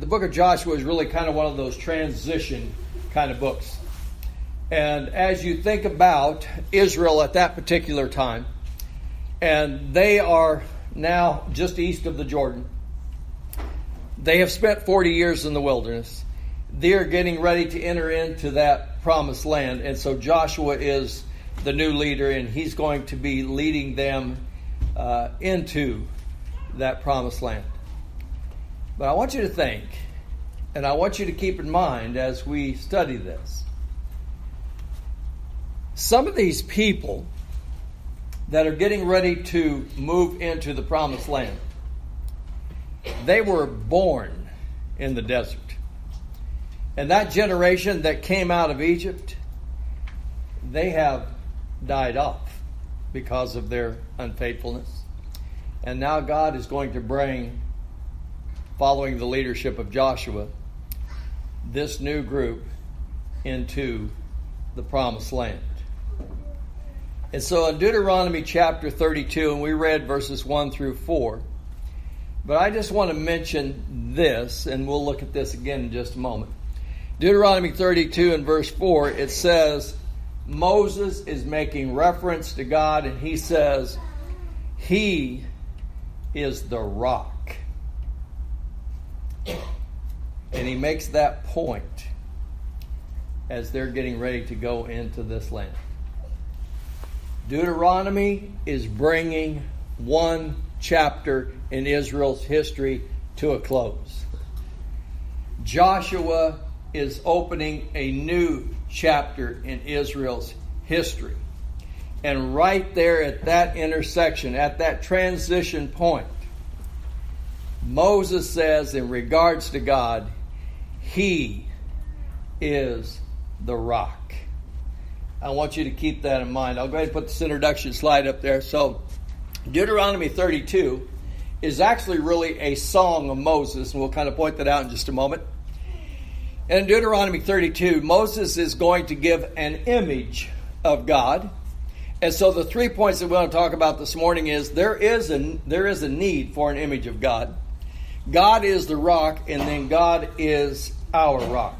the book of Joshua is really kind of one of those transition kind of books. And as you think about Israel at that particular time, and they are now just east of the Jordan, they have spent 40 years in the wilderness. They are getting ready to enter into that promised land. And so Joshua is the new leader, and he's going to be leading them uh, into that promised land. But I want you to think, and I want you to keep in mind as we study this. Some of these people that are getting ready to move into the promised land, they were born in the desert. And that generation that came out of Egypt, they have died off because of their unfaithfulness. And now God is going to bring, following the leadership of Joshua, this new group into the promised land. And so in Deuteronomy chapter 32, and we read verses 1 through 4, but I just want to mention this, and we'll look at this again in just a moment. Deuteronomy 32 and verse 4, it says, Moses is making reference to God, and he says, He is the rock. And he makes that point as they're getting ready to go into this land. Deuteronomy is bringing one chapter in Israel's history to a close. Joshua is opening a new chapter in Israel's history. And right there at that intersection, at that transition point, Moses says, in regards to God, He is the rock. I want you to keep that in mind. I'll go ahead and put this introduction slide up there. So, Deuteronomy 32 is actually really a song of Moses, and we'll kind of point that out in just a moment. And in Deuteronomy 32, Moses is going to give an image of God. And so the three points that we want to talk about this morning is there is a there is a need for an image of God. God is the rock, and then God is our rock.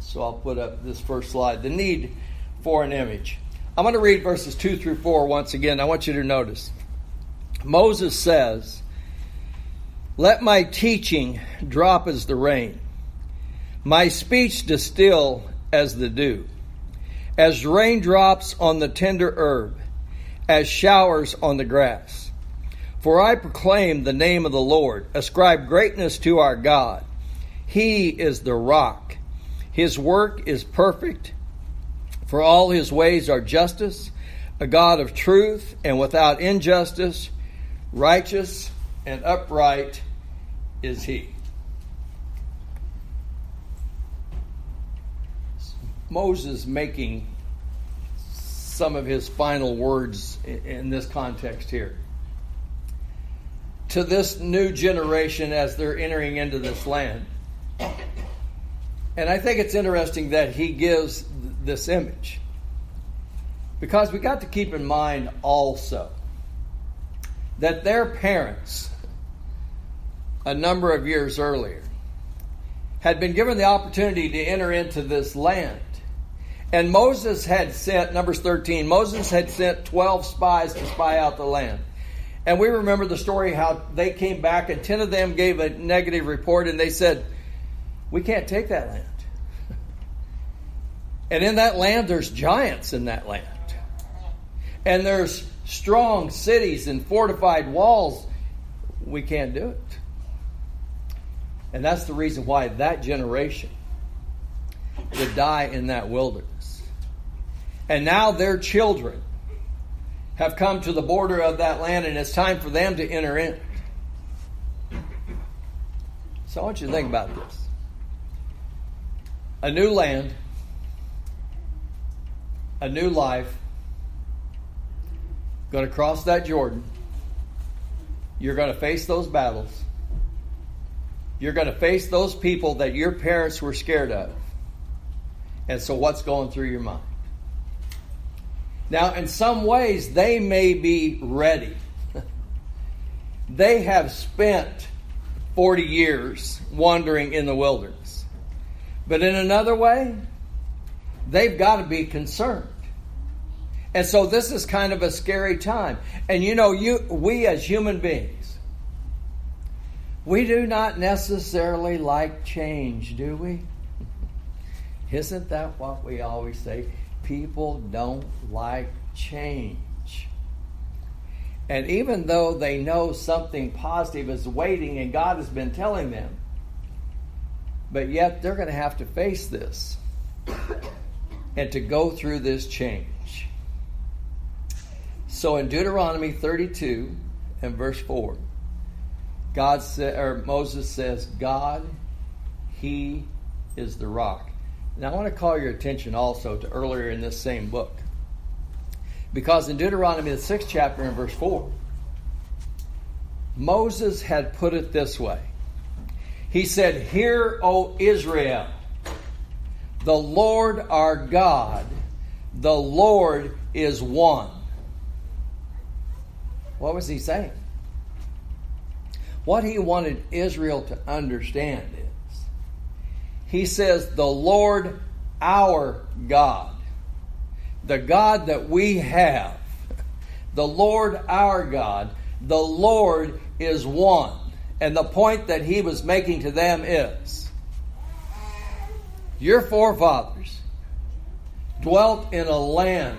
So I'll put up this first slide. The need for an image. I'm going to read verses 2 through 4 once again. I want you to notice. Moses says, Let my teaching drop as the rain, my speech distill as the dew, as raindrops on the tender herb, as showers on the grass. For I proclaim the name of the Lord, ascribe greatness to our God. He is the rock. His work is perfect for all his ways are justice, a God of truth and without injustice, righteous and upright is he. Moses making some of his final words in this context here. To this new generation as they're entering into this land. And I think it's interesting that he gives this image. Because we got to keep in mind also that their parents, a number of years earlier, had been given the opportunity to enter into this land. And Moses had sent, Numbers 13, Moses had sent 12 spies to spy out the land. And we remember the story how they came back and 10 of them gave a negative report and they said, We can't take that land. And in that land, there's giants in that land. And there's strong cities and fortified walls. We can't do it. And that's the reason why that generation would die in that wilderness. And now their children have come to the border of that land, and it's time for them to enter in. So I want you to think about this a new land a new life, going to cross that Jordan. You're going to face those battles. You're going to face those people that your parents were scared of. And so, what's going through your mind? Now, in some ways, they may be ready. they have spent 40 years wandering in the wilderness. But in another way, they've got to be concerned. And so this is kind of a scary time. And you know, you we as human beings, we do not necessarily like change, do we? Isn't that what we always say? People don't like change. And even though they know something positive is waiting and God has been telling them, but yet they're going to have to face this and to go through this change. So in Deuteronomy 32 and verse 4, God said, or Moses says, God, He is the rock. Now I want to call your attention also to earlier in this same book. Because in Deuteronomy, the sixth chapter, in verse 4, Moses had put it this way He said, Hear, O Israel, the Lord our God, the Lord is one. What was he saying? What he wanted Israel to understand is he says, The Lord our God the God that we have, the Lord our God, the Lord is one. And the point that he was making to them is your forefathers dwelt in a land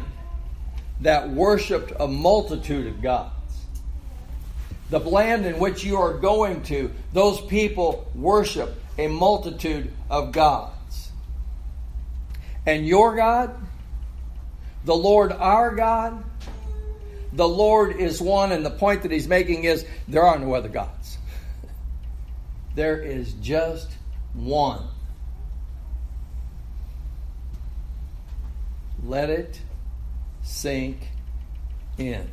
that worshiped a multitude of gods. The land in which you are going to, those people worship a multitude of gods. And your God, the Lord our God, the Lord is one, and the point that he's making is there are no other gods. There is just one. Let it sink in.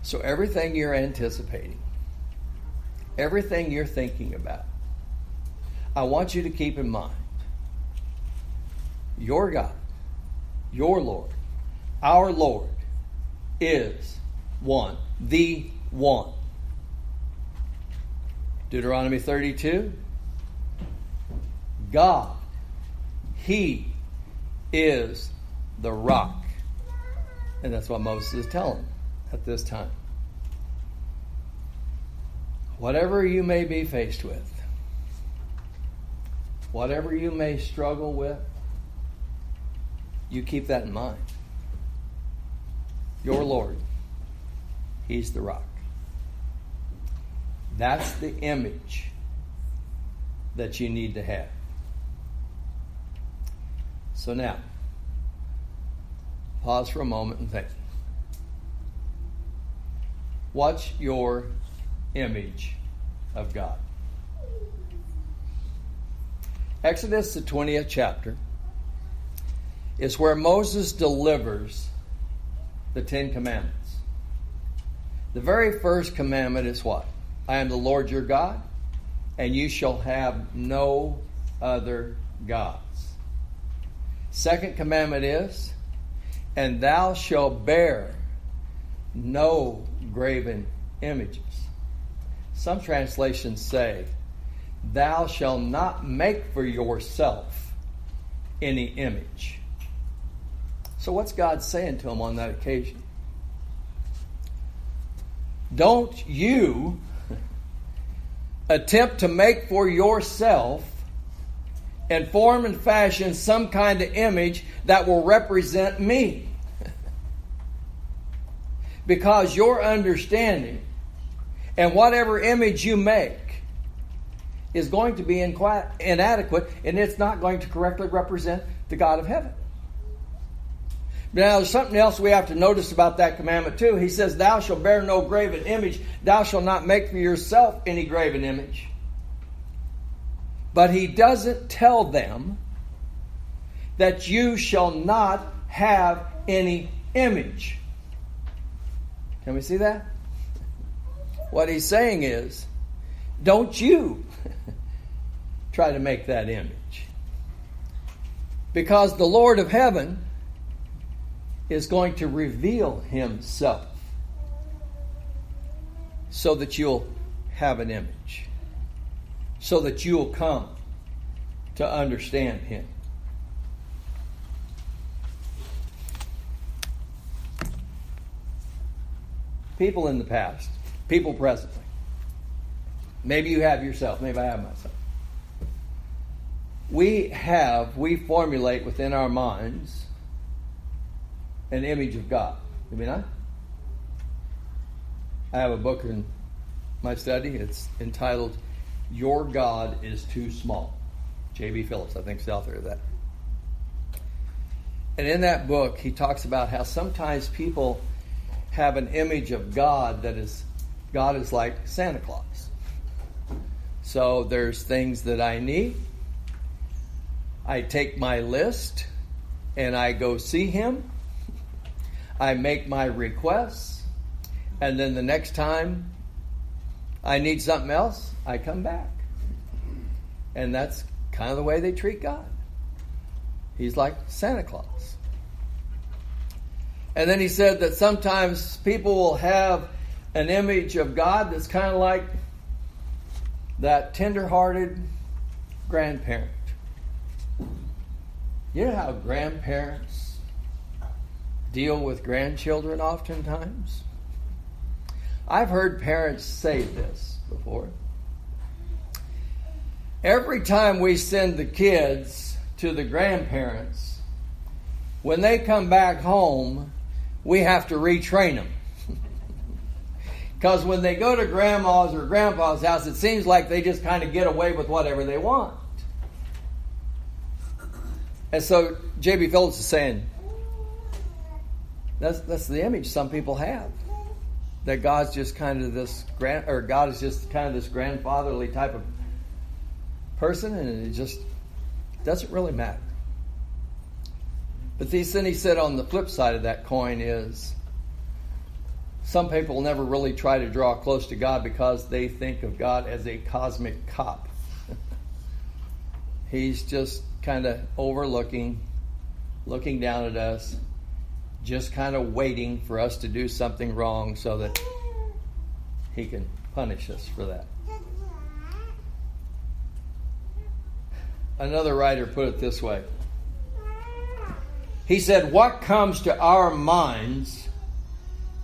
So, everything you're anticipating, everything you're thinking about, I want you to keep in mind your God your Lord, our Lord, is one, the one. Deuteronomy 32 God, He is the rock. And that's what Moses is telling at this time. Whatever you may be faced with, whatever you may struggle with, you keep that in mind. Your Lord, He's the rock. That's the image that you need to have. So now, pause for a moment and think. What's your image of God? Exodus, the 20th chapter is where Moses delivers the Ten Commandments. The very first commandment is what? I am the Lord your God, and you shall have no other gods. Second commandment is, and thou shalt bear no graven images. Some translations say, thou shalt not make for yourself any image. So, what's God saying to him on that occasion? Don't you attempt to make for yourself and form and fashion some kind of image that will represent me. because your understanding and whatever image you make is going to be inadequate and it's not going to correctly represent the God of heaven. Now, there's something else we have to notice about that commandment too. He says, Thou shalt bear no graven image, thou shalt not make for yourself any graven image. But he doesn't tell them that you shall not have any image. Can we see that? What he's saying is, don't you try to make that image. Because the Lord of heaven is going to reveal himself so that you'll have an image so that you'll come to understand Him. People in the past, people presently. Maybe you have yourself, maybe I have myself. We have, we formulate within our minds an image of God. Do we not? I have a book in my study. It's entitled Your God is Too Small. J.B. Phillips, I think, is the author of that. And in that book, he talks about how sometimes people have an image of God that is, God is like Santa Claus. So there's things that I need. I take my list and I go see him. I make my requests. And then the next time I need something else, I come back. And that's kind of the way they treat God. He's like Santa Claus. And then he said that sometimes people will have an image of God that's kind of like that tender-hearted grandparent. You know how grandparents deal with grandchildren oftentimes? I've heard parents say this before. Every time we send the kids to the grandparents, when they come back home, we have to retrain them. Because when they go to grandma's or grandpa's house, it seems like they just kind of get away with whatever they want. And so J.B. Phillips is saying that's that's the image some people have that God's just kind of this grand or God is just kind of this grandfatherly type of person, and it just doesn't really matter. But then he said on the flip side of that coin is some people never really try to draw close to God because they think of God as a cosmic cop. He's just kind of overlooking, looking down at us, just kind of waiting for us to do something wrong so that he can punish us for that. Another writer put it this way He said, What comes to our minds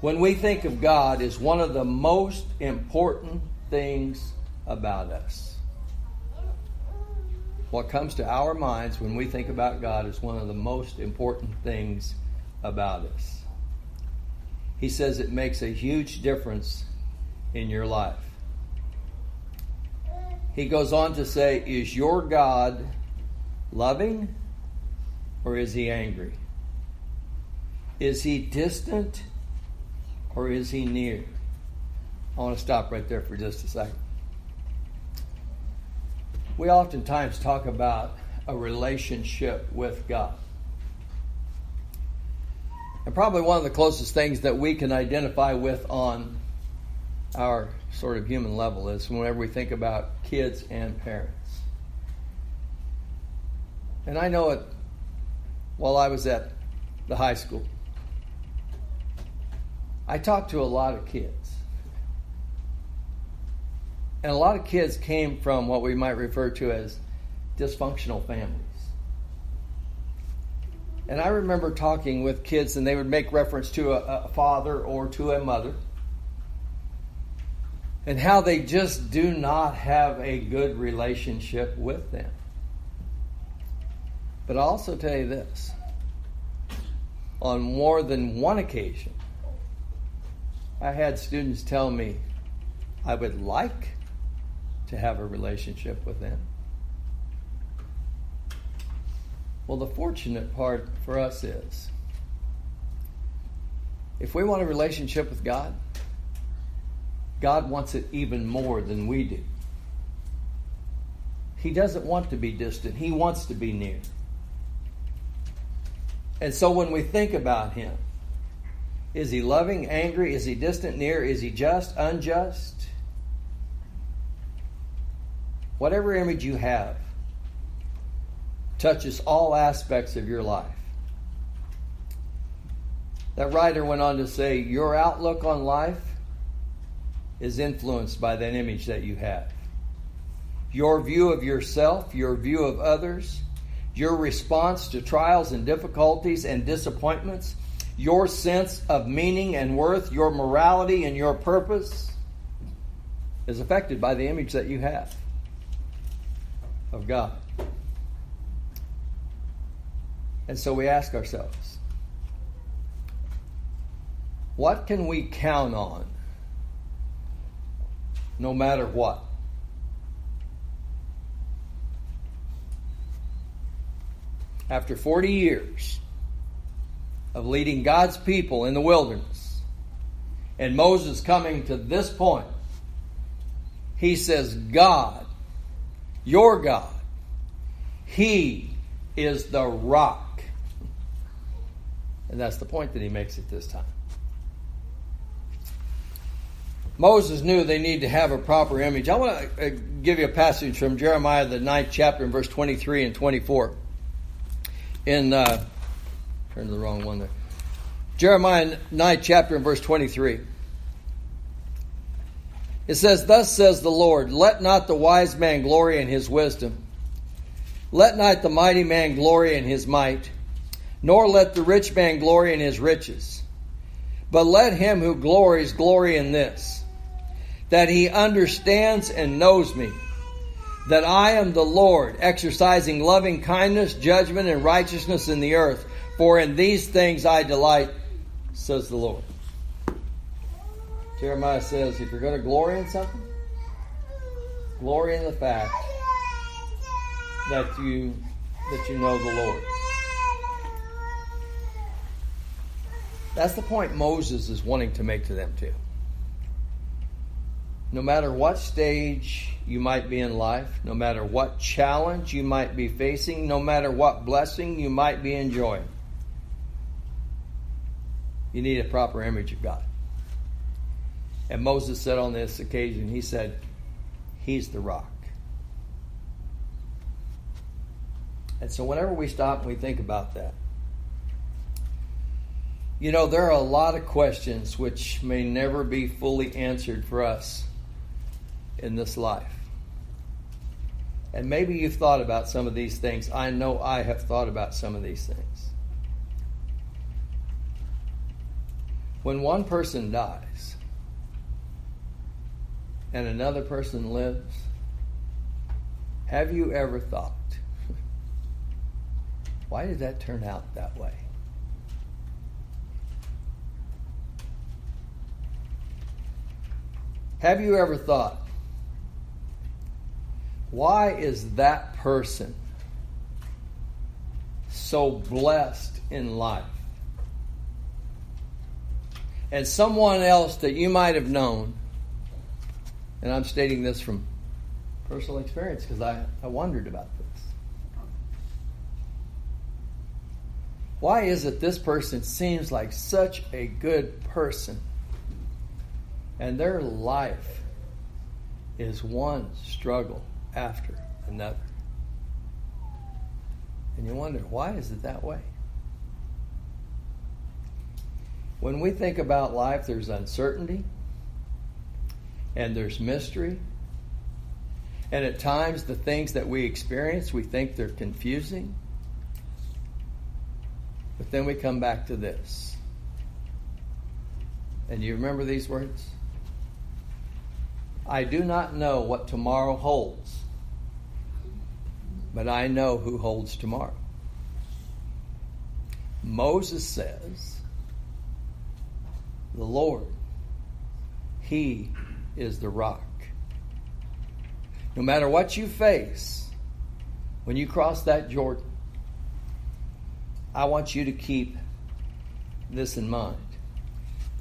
when we think of God is one of the most important things about us. What comes to our minds when we think about God is one of the most important things about us. He says it makes a huge difference in your life. He goes on to say, Is your God loving or is he angry? Is he distant or is he near? I want to stop right there for just a second. We oftentimes talk about a relationship with God. And probably one of the closest things that we can identify with on our sort of human level is whenever we think about kids and parents. And I know it while I was at the high school. I talked to a lot of kids. And a lot of kids came from what we might refer to as dysfunctional families. And I remember talking with kids, and they would make reference to a, a father or to a mother and how they just do not have a good relationship with them. But I'll also tell you this on more than one occasion, I had students tell me I would like to have a relationship with them. Well, the fortunate part for us is if we want a relationship with God, God wants it even more than we do. He doesn't want to be distant, He wants to be near. And so when we think about Him, is He loving, angry? Is He distant, near? Is He just, unjust? Whatever image you have touches all aspects of your life. That writer went on to say, Your outlook on life is influenced by that image that you have. Your view of yourself, your view of others, your response to trials and difficulties and disappointments, your sense of meaning and worth, your morality and your purpose is affected by the image that you have of God. And so we ask ourselves, what can we count on no matter what? After 40 years of leading God's people in the wilderness, and Moses coming to this point, he says, God, your God, He is the rock and that's the point that he makes at this time. Moses knew they need to have a proper image. I want to uh, give you a passage from Jeremiah, the ninth chapter, in verse 23 and 24. In, uh, turn to the wrong one there. Jeremiah, 9, chapter, and verse 23. It says, Thus says the Lord, let not the wise man glory in his wisdom, let not the mighty man glory in his might nor let the rich man glory in his riches. But let him who glories glory in this, that he understands and knows me, that I am the Lord, exercising loving kindness, judgment, and righteousness in the earth. For in these things I delight, says the Lord. Jeremiah says, if you're going to glory in something, glory in the fact that you that you know the Lord. That's the point Moses is wanting to make to them, too. No matter what stage you might be in life, no matter what challenge you might be facing, no matter what blessing you might be enjoying, you need a proper image of God. And Moses said on this occasion, he said, He's the rock. And so, whenever we stop and we think about that, you know, there are a lot of questions which may never be fully answered for us in this life. And maybe you've thought about some of these things. I know I have thought about some of these things. When one person dies and another person lives, have you ever thought, why did that turn out that way? Have you ever thought, why is that person so blessed in life? And someone else that you might have known, and I'm stating this from personal experience because I, I wondered about this. Why is it this person seems like such a good person? And their life is one struggle after another. And you wonder, why is it that way? When we think about life, there's uncertainty and there's mystery. And at times, the things that we experience, we think they're confusing. But then we come back to this. And you remember these words? I do not know what tomorrow holds, but I know who holds tomorrow. Moses says, The Lord, He is the rock. No matter what you face when you cross that Jordan, I want you to keep this in mind.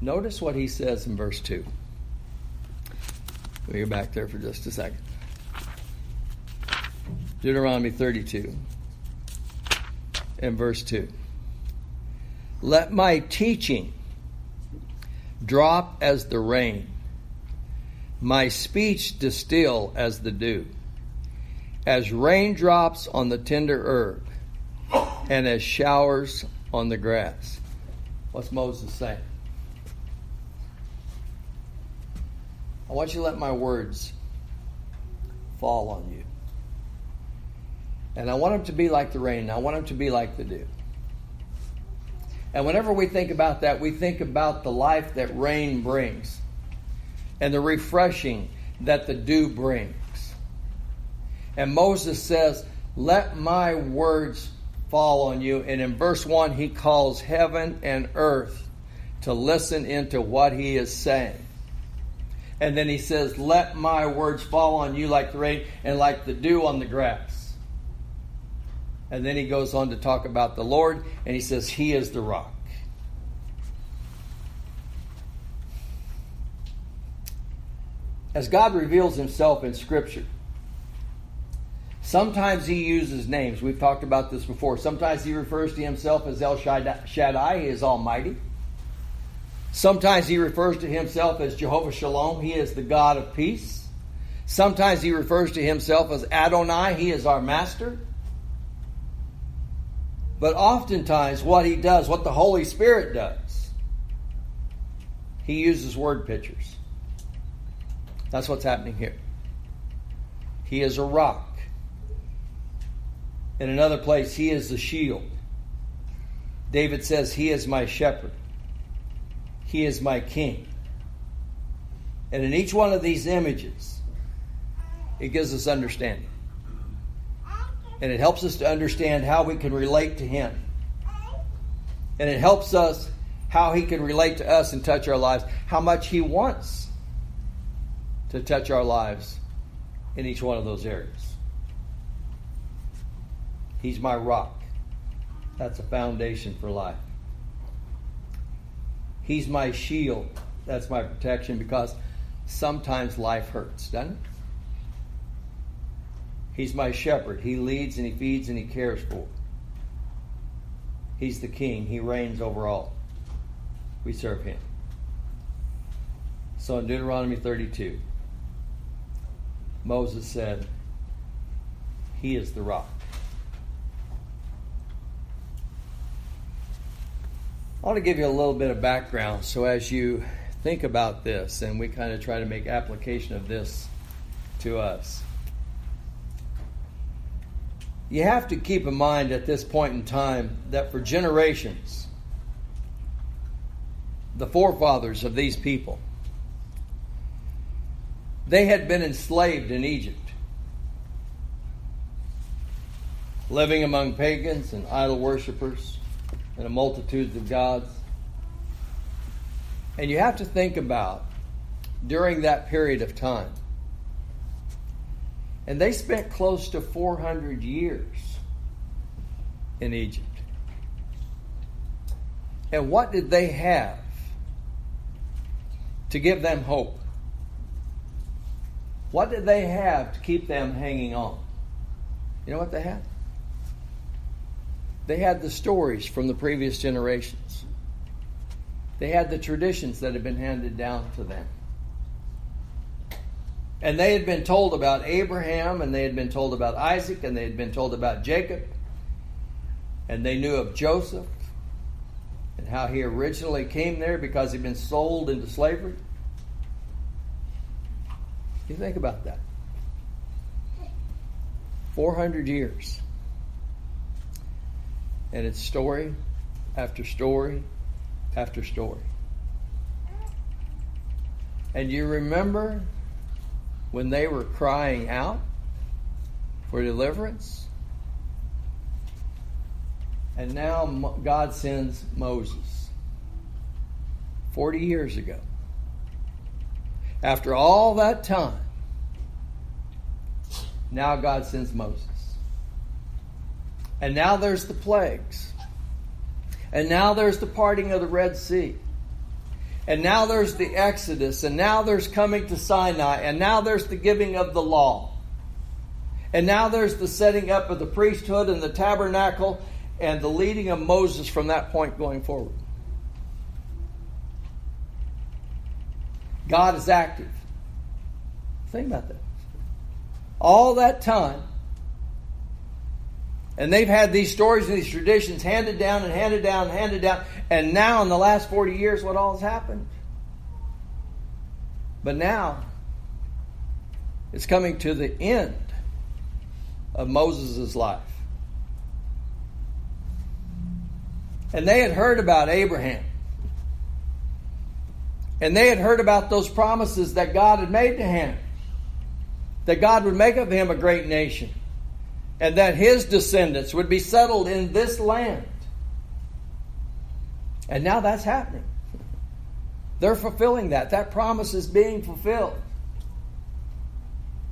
Notice what he says in verse 2. We'll get back there for just a second. Deuteronomy 32 and verse 2. Let my teaching drop as the rain, my speech distill as the dew, as raindrops on the tender herb, and as showers on the grass. What's Moses saying? I want you to let my words fall on you. And I want them to be like the rain. I want them to be like the dew. And whenever we think about that, we think about the life that rain brings and the refreshing that the dew brings. And Moses says, Let my words fall on you. And in verse 1, he calls heaven and earth to listen into what he is saying. And then he says, Let my words fall on you like the rain and like the dew on the grass. And then he goes on to talk about the Lord, and he says, He is the rock. As God reveals himself in Scripture, sometimes he uses names. We've talked about this before. Sometimes he refers to himself as El Shaddai, he is Almighty. Sometimes he refers to himself as Jehovah Shalom, he is the God of peace. Sometimes he refers to himself as Adonai, he is our master. But oftentimes, what he does, what the Holy Spirit does, he uses word pictures. That's what's happening here. He is a rock. In another place, he is the shield. David says, He is my shepherd. He is my king. And in each one of these images, it gives us understanding. And it helps us to understand how we can relate to Him. And it helps us how He can relate to us and touch our lives, how much He wants to touch our lives in each one of those areas. He's my rock. That's a foundation for life. He's my shield. That's my protection because sometimes life hurts, doesn't it? He's my shepherd. He leads and he feeds and he cares for. He's the king. He reigns over all. We serve him. So in Deuteronomy 32, Moses said, He is the rock. I want to give you a little bit of background so as you think about this and we kind of try to make application of this to us. You have to keep in mind at this point in time that for generations, the forefathers of these people, they had been enslaved in Egypt, living among pagans and idol worshippers and a multitude of gods. And you have to think about during that period of time and they spent close to 400 years in Egypt. And what did they have to give them hope? What did they have to keep them hanging on? You know what they had? They had the stories from the previous generations. They had the traditions that had been handed down to them. And they had been told about Abraham, and they had been told about Isaac, and they had been told about Jacob, and they knew of Joseph and how he originally came there because he'd been sold into slavery. You think about that. 400 years. And it's story after story after story. And you remember when they were crying out for deliverance. And now God sends Moses 40 years ago. After all that time, now God sends Moses. And now there's the plagues. And now there's the parting of the Red Sea. And now there's the Exodus, and now there's coming to Sinai, and now there's the giving of the law. And now there's the setting up of the priesthood and the tabernacle and the leading of Moses from that point going forward. God is active. Think about that. All that time, and they've had these stories and these traditions handed down and handed down and handed down. And now, in the last 40 years, what all has happened? But now, It's coming to the end of Moses' life. And they had heard about Abraham. And they had heard about those promises that God had made to him. That God would make of him a great nation. And that his descendants would be settled in this land. And now that's happening. They're fulfilling that. That promise is being fulfilled.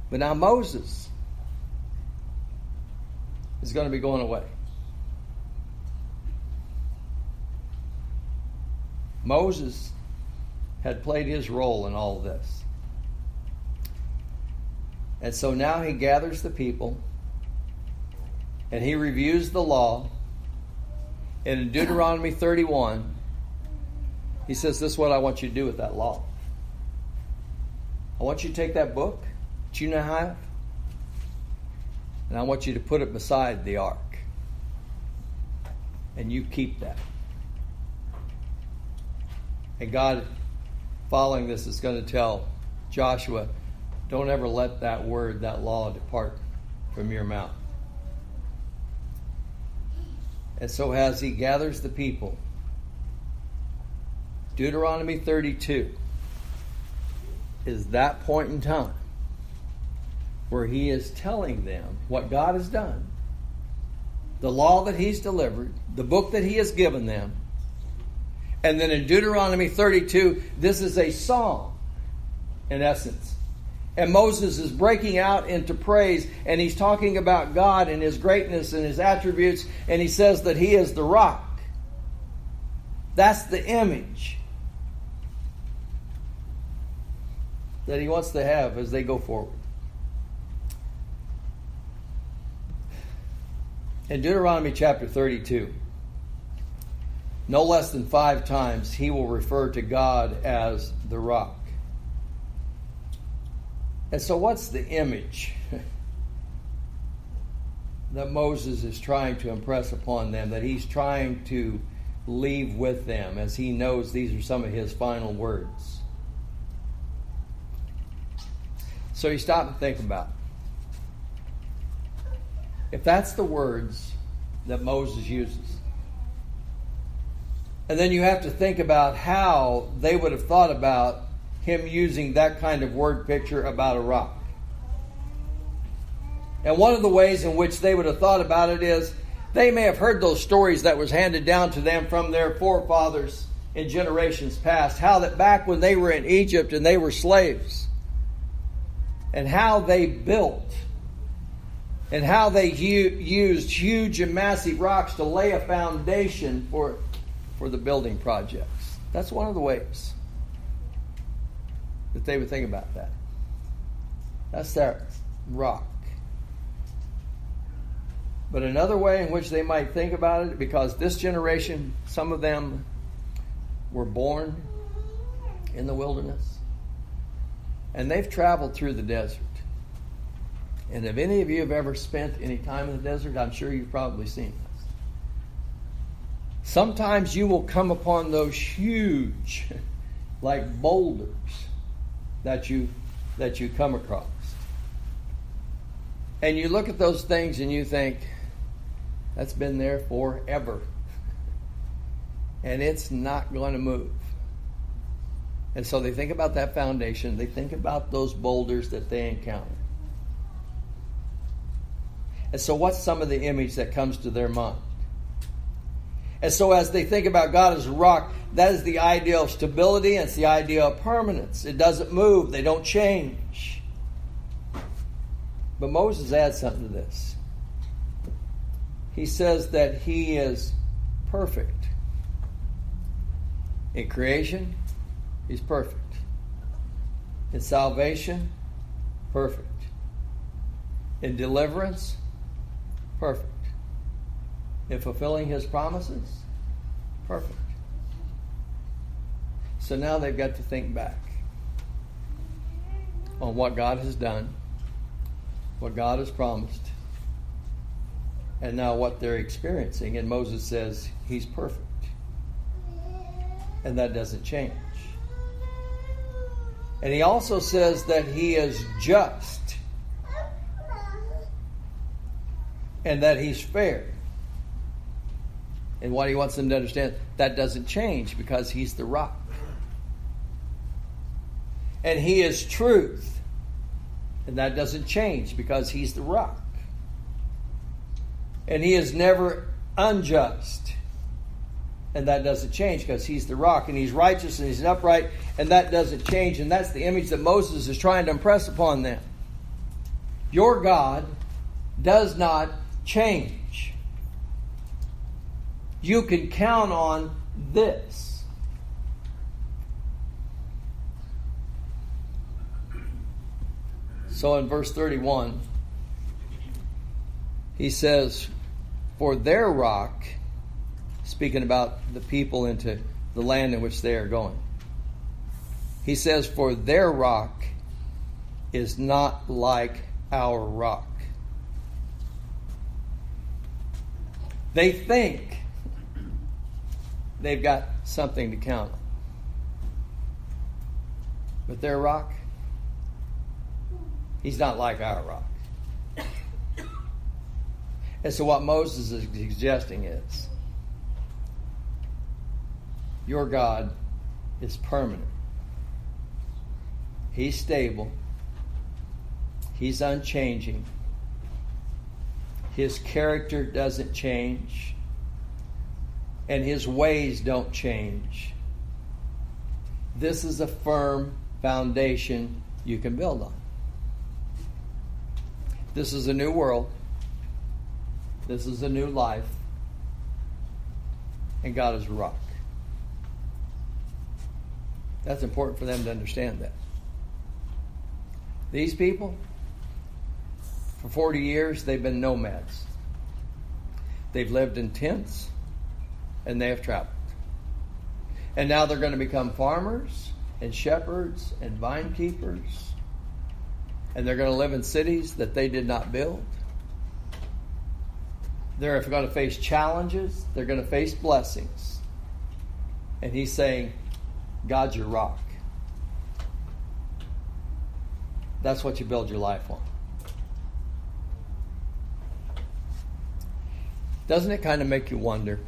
But now Moses is going to be going away. Moses had played his role in all this. And so now he gathers the people and he reviews the law. And in Deuteronomy 31, he says, This is what I want you to do with that law. I want you to take that book that you now have, and I want you to put it beside the ark. And you keep that. And God, following this, is going to tell Joshua, don't ever let that word, that law depart from your mouth. And so, as he gathers the people, Deuteronomy 32 is that point in time where he is telling them what God has done, the law that he's delivered, the book that he has given them. And then in Deuteronomy 32, this is a song, in essence. And Moses is breaking out into praise, and he's talking about God and his greatness and his attributes, and he says that he is the rock. That's the image that he wants to have as they go forward. In Deuteronomy chapter 32, no less than five times he will refer to God as the rock. And so, what's the image that Moses is trying to impress upon them, that he's trying to leave with them as he knows these are some of his final words? So you stop and think about it. If that's the words that Moses uses, and then you have to think about how they would have thought about him using that kind of word picture about a rock. And one of the ways in which they would have thought about it is they may have heard those stories that was handed down to them from their forefathers in generations past, how that back when they were in Egypt and they were slaves, and how they built and how they u- used huge and massive rocks to lay a foundation for, for the building projects. That's one of the ways that they would think about that. That's their rock. But another way in which they might think about it, because this generation, some of them were born in the wilderness and they've traveled through the desert. And if any of you have ever spent any time in the desert, I'm sure you've probably seen this. Sometimes you will come upon those huge, like boulders, that you that you come across. And you look at those things and you think, that's been there forever. and it's not going to move. And so they think about that foundation, they think about those boulders that they encounter. And so, what's some of the image that comes to their mind? And so, as they think about God as a rock, that is the idea of stability and it's the idea of permanence. It doesn't move, they don't change. But Moses adds something to this. He says that he is perfect in creation, He's perfect. In salvation, perfect. In deliverance, perfect. In fulfilling his promises, perfect. So now they've got to think back on what God has done, what God has promised, and now what they're experiencing. And Moses says he's perfect. And that doesn't change. And he also says that he is just and that he's fair. And what he wants them to understand, that doesn't change because he's the rock. And he is truth. And that doesn't change because he's the rock. And he is never unjust. And that doesn't change because he's the rock and he's righteous and he's upright, and that doesn't change. And that's the image that Moses is trying to impress upon them. Your God does not change. You can count on this. So in verse 31, he says, For their rock, speaking about the people into the land in which they are going, he says, For their rock is not like our rock. They think they've got something to count on. But their rock, he's not like our rock. And so, what Moses is suggesting is your God is permanent, He's stable, He's unchanging, His character doesn't change, and His ways don't change. This is a firm foundation you can build on. This is a new world. This is a new life. And God is rock. That's important for them to understand that. These people, for 40 years, they've been nomads. They've lived in tents and they have traveled. And now they're going to become farmers and shepherds and vine keepers. And they're going to live in cities that they did not build. They're going to face challenges, they're going to face blessings. And he's saying, God's your rock. That's what you build your life on. Doesn't it kind of make you wonder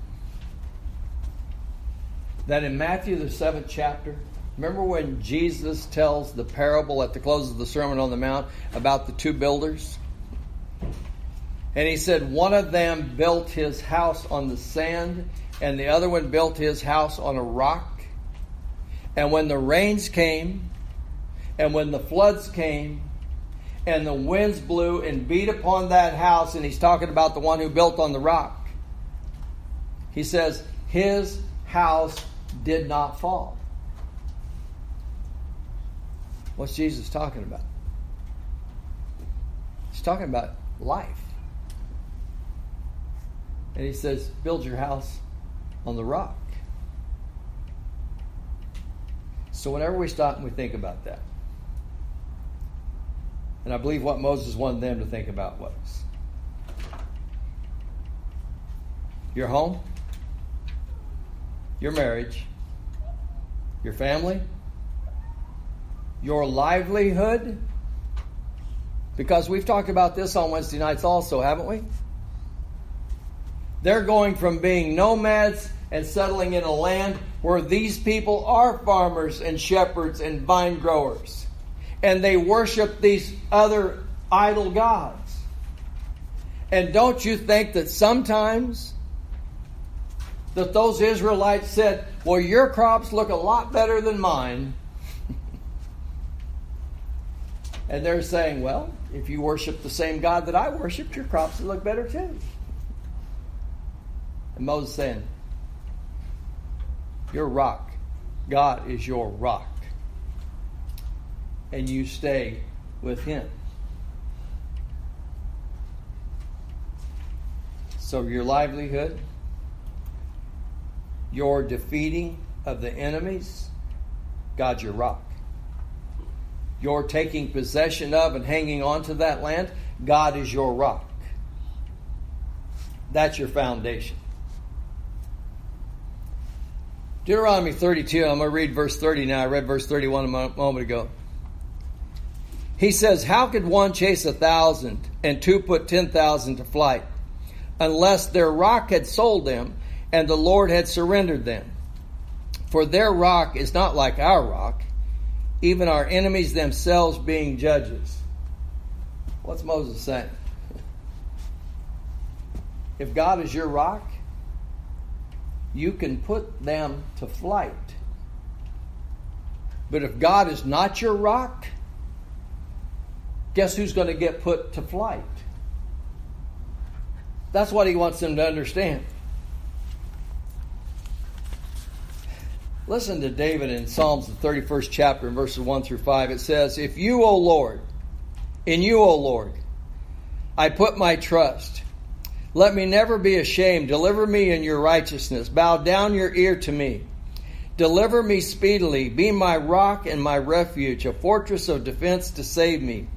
that in Matthew, the seventh chapter, remember when Jesus tells the parable at the close of the Sermon on the Mount about the two builders? And he said, One of them built his house on the sand, and the other one built his house on a rock. And when the rains came, and when the floods came, and the winds blew and beat upon that house, and he's talking about the one who built on the rock, he says, His house did not fall. What's Jesus talking about? He's talking about life. And he says, Build your house on the rock. So whenever we stop and we think about that, and I believe what Moses wanted them to think about was your home, your marriage, your family, your livelihood. Because we've talked about this on Wednesday nights also, haven't we? They're going from being nomads and settling in a land where these people are farmers and shepherds and vine growers. And they worship these other idol gods. And don't you think that sometimes that those Israelites said, Well, your crops look a lot better than mine. and they're saying, Well, if you worship the same God that I worshiped, your crops will look better too. And Moses saying, Your rock, God is your rock. And you stay with Him. So your livelihood, your defeating of the enemies, God's your rock. Your taking possession of and hanging on to that land, God is your rock. That's your foundation. Deuteronomy 32, I'm going to read verse 30 now. I read verse 31 a moment ago. He says, How could one chase a thousand and two put ten thousand to flight, unless their rock had sold them and the Lord had surrendered them? For their rock is not like our rock, even our enemies themselves being judges. What's Moses saying? If God is your rock, you can put them to flight. But if God is not your rock, guess who's going to get put to flight? That's what he wants them to understand. Listen to David in Psalms, the 31st chapter, in verses 1 through 5. It says, If you, O Lord, in you, O Lord, I put my trust. Let me never be ashamed. Deliver me in your righteousness. Bow down your ear to me. Deliver me speedily. Be my rock and my refuge, a fortress of defense to save me.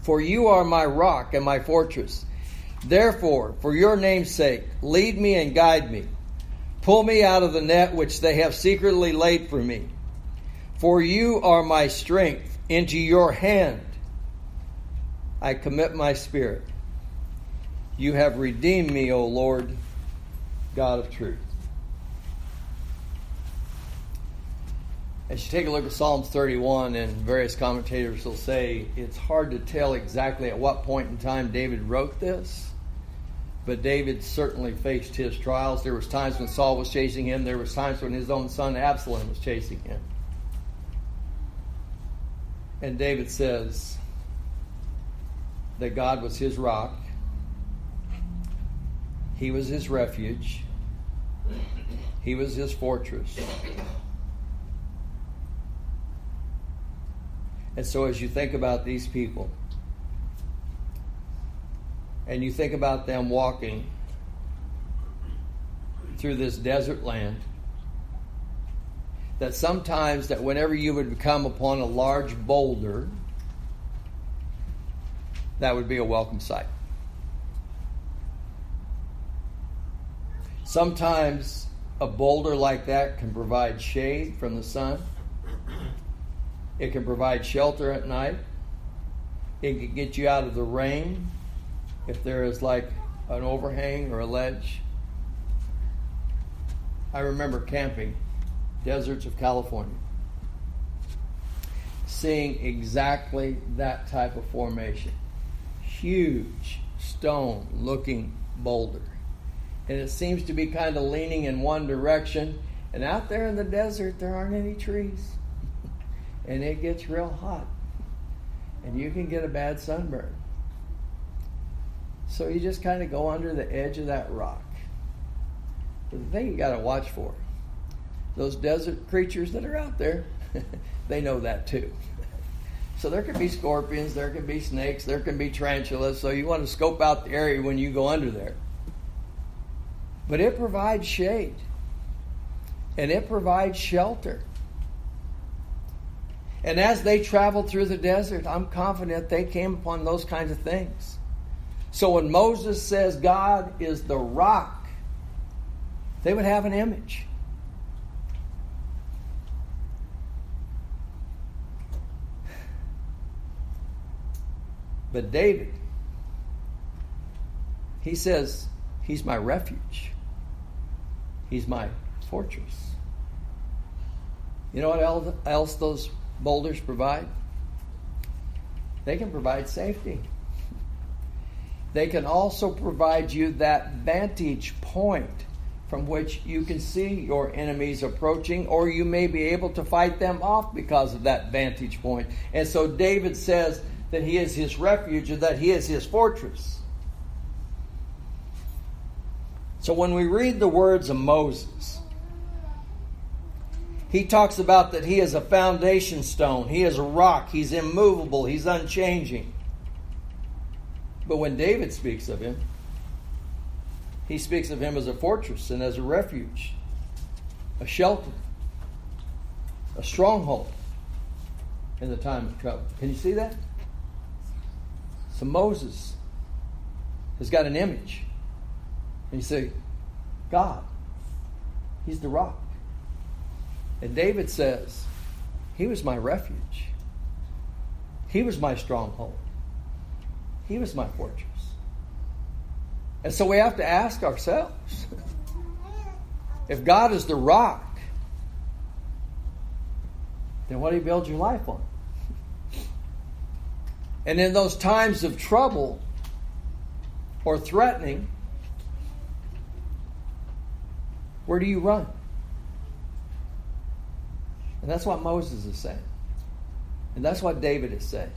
For you are my rock and my fortress. Therefore, for your name's sake, lead me and guide me. Pull me out of the net which they have secretly laid for me. For you are my strength. Into your hand I commit my spirit. You have redeemed me, O Lord, God of truth. As you take a look at Psalms 31, and various commentators will say it's hard to tell exactly at what point in time David wrote this but David certainly faced his trials. There was times when Saul was chasing him. There was times when his own son Absalom was chasing him. And David says that God was his rock. He was his refuge. He was his fortress. And so as you think about these people, and you think about them walking through this desert land, that sometimes that whenever you would come upon a large boulder, that would be a welcome sight. Sometimes a boulder like that can provide shade from the sun. It can provide shelter at night. It can get you out of the rain if there is like an overhang or a ledge. I remember camping, deserts of California, seeing exactly that type of formation. Huge stone looking boulder. And it seems to be kind of leaning in one direction. And out there in the desert, there aren't any trees. and it gets real hot. And you can get a bad sunburn. So you just kind of go under the edge of that rock. But the thing you got to watch for, those desert creatures that are out there, they know that too. So there can be scorpions, there can be snakes, there can be tarantulas. So you want to scope out the area when you go under there. But it provides shade and it provides shelter. And as they traveled through the desert, I'm confident they came upon those kinds of things. So when Moses says God is the rock, they would have an image. But David, he says, He's my refuge. He's my fortress. You know what else those boulders provide? They can provide safety. They can also provide you that vantage point from which you can see your enemies approaching, or you may be able to fight them off because of that vantage point. And so David says that he is his refuge and that he is his fortress. So when we read the words of Moses, he talks about that he is a foundation stone, he is a rock, he's immovable, he's unchanging. But when David speaks of him, he speaks of him as a fortress and as a refuge, a shelter, a stronghold in the time of trouble. Can you see that? So Moses has got an image. And you say, God, He's the rock. And David says, He was my refuge. He was my stronghold. He was my fortress. And so we have to ask ourselves if God is the rock, then what do you build your life on? And in those times of trouble or threatening, where do you run? And that's what Moses is saying. And that's what David is saying.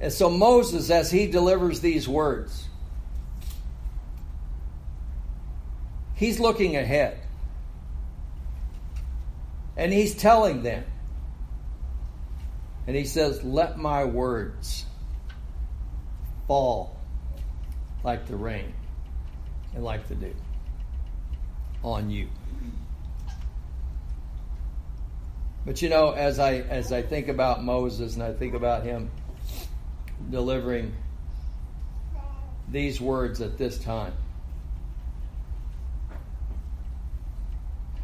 And so Moses, as he delivers these words, he's looking ahead. And he's telling them. And he says, Let my words fall like the rain and like the dew on you. But you know, as I as I think about Moses and I think about him delivering these words at this time,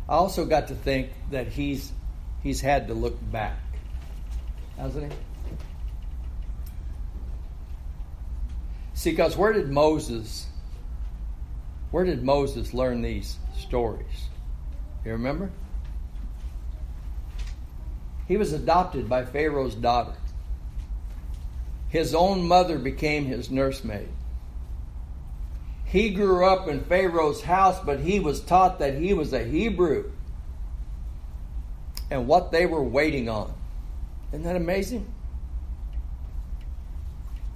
I also got to think that he's he's had to look back, hasn't he? See, because where did Moses where did Moses learn these stories? You remember? He was adopted by Pharaoh's daughter. His own mother became his nursemaid. He grew up in Pharaoh's house, but he was taught that he was a Hebrew and what they were waiting on. Isn't that amazing?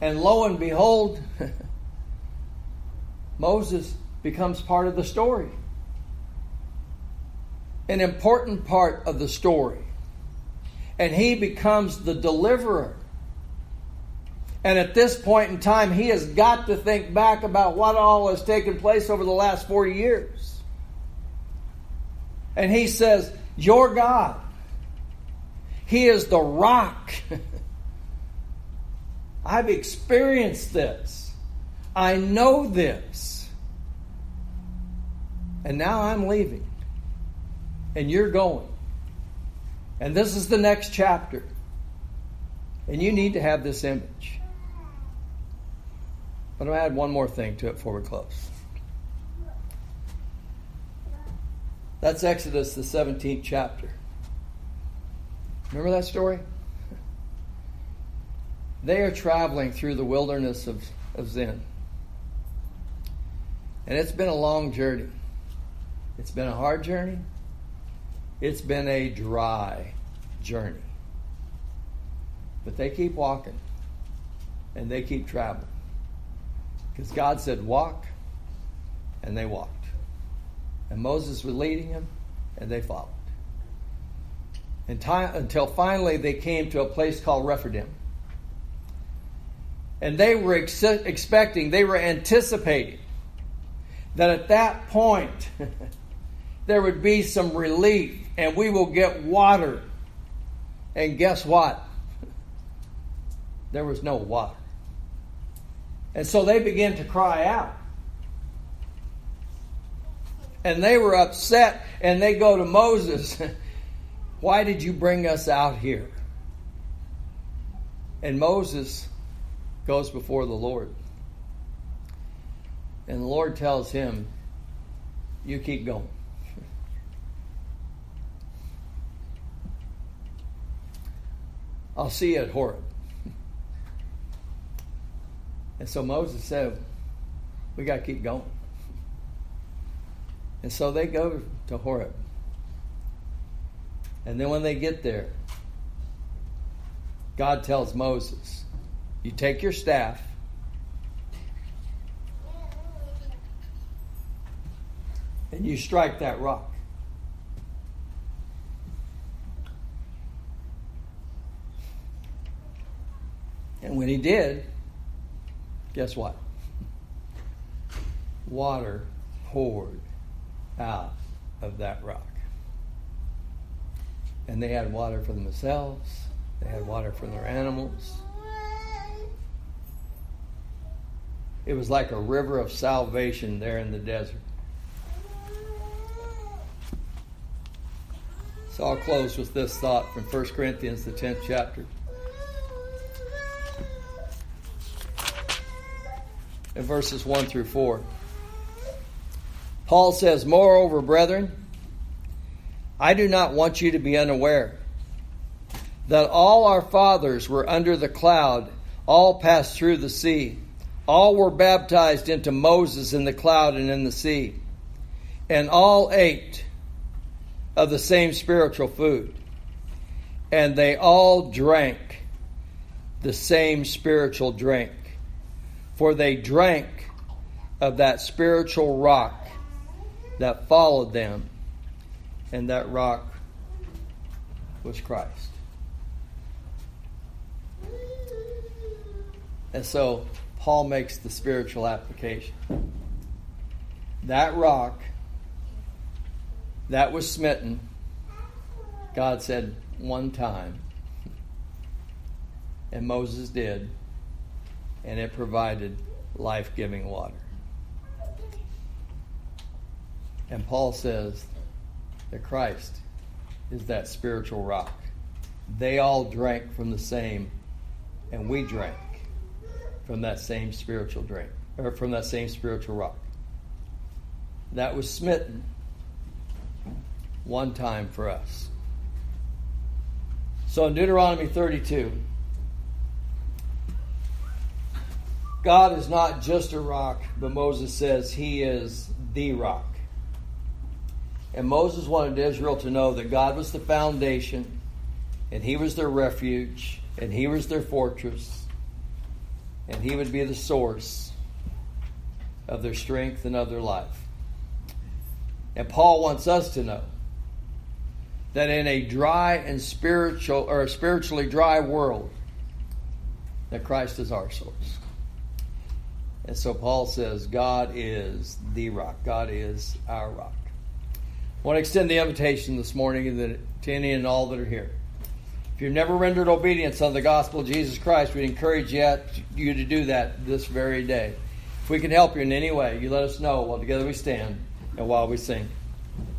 And lo and behold, Moses becomes part of the story. An important part of the story. And he becomes the deliverer. And at this point in time, he has got to think back about what all has taken place over the last 40 years. And he says, Your God. He is the rock. I've experienced this. I know this. And now I'm leaving. And you're going. And this is the next chapter. And you need to have this image. But I'm going to add one more thing to it before we close. That's Exodus, the 17th chapter. Remember that story? They are traveling through the wilderness of, of Zin. And it's been a long journey. It's been a hard journey. It's been a dry journey. But they keep walking and they keep traveling. Because God said, walk, and they walked. And Moses was leading them, and they followed. Until finally they came to a place called Rephidim. And they were ex- expecting, they were anticipating that at that point there would be some relief and we will get water. And guess what? There was no water. And so they began to cry out. And they were upset and they go to Moses, Why did you bring us out here? And Moses goes before the Lord. And the Lord tells him, You keep going. I'll see you at Horeb. And so Moses said, We got to keep going. And so they go to Horeb. And then when they get there, God tells Moses, You take your staff. And you strike that rock. And when he did, guess what? Water poured out of that rock. And they had water for themselves, they had water for their animals. It was like a river of salvation there in the desert. So I'll close with this thought from 1 Corinthians, the 10th chapter. Verses 1 through 4. Paul says, Moreover, brethren, I do not want you to be unaware that all our fathers were under the cloud, all passed through the sea, all were baptized into Moses in the cloud and in the sea, and all ate of the same spiritual food, and they all drank the same spiritual drink, for they drank of that spiritual rock that followed them, and that rock was Christ. And so Paul makes the spiritual application. That rock that was smitten, God said one time, and Moses did, and it provided life giving water. And Paul says that Christ is that spiritual rock. They all drank from the same, and we drank from that same spiritual drink, or from that same spiritual rock. That was smitten one time for us. So in Deuteronomy 32, God is not just a rock, but Moses says he is the rock. And Moses wanted Israel to know that God was the foundation, and he was their refuge, and he was their fortress, and he would be the source of their strength and of their life. And Paul wants us to know that in a dry and spiritual or a spiritually dry world that Christ is our source. And so Paul says God is the rock. God is our rock. I want to extend the invitation this morning to any and all that are here. If you've never rendered obedience on the gospel of Jesus Christ, we encourage you to do that this very day. If we can help you in any way, you let us know while together we stand and while we sing.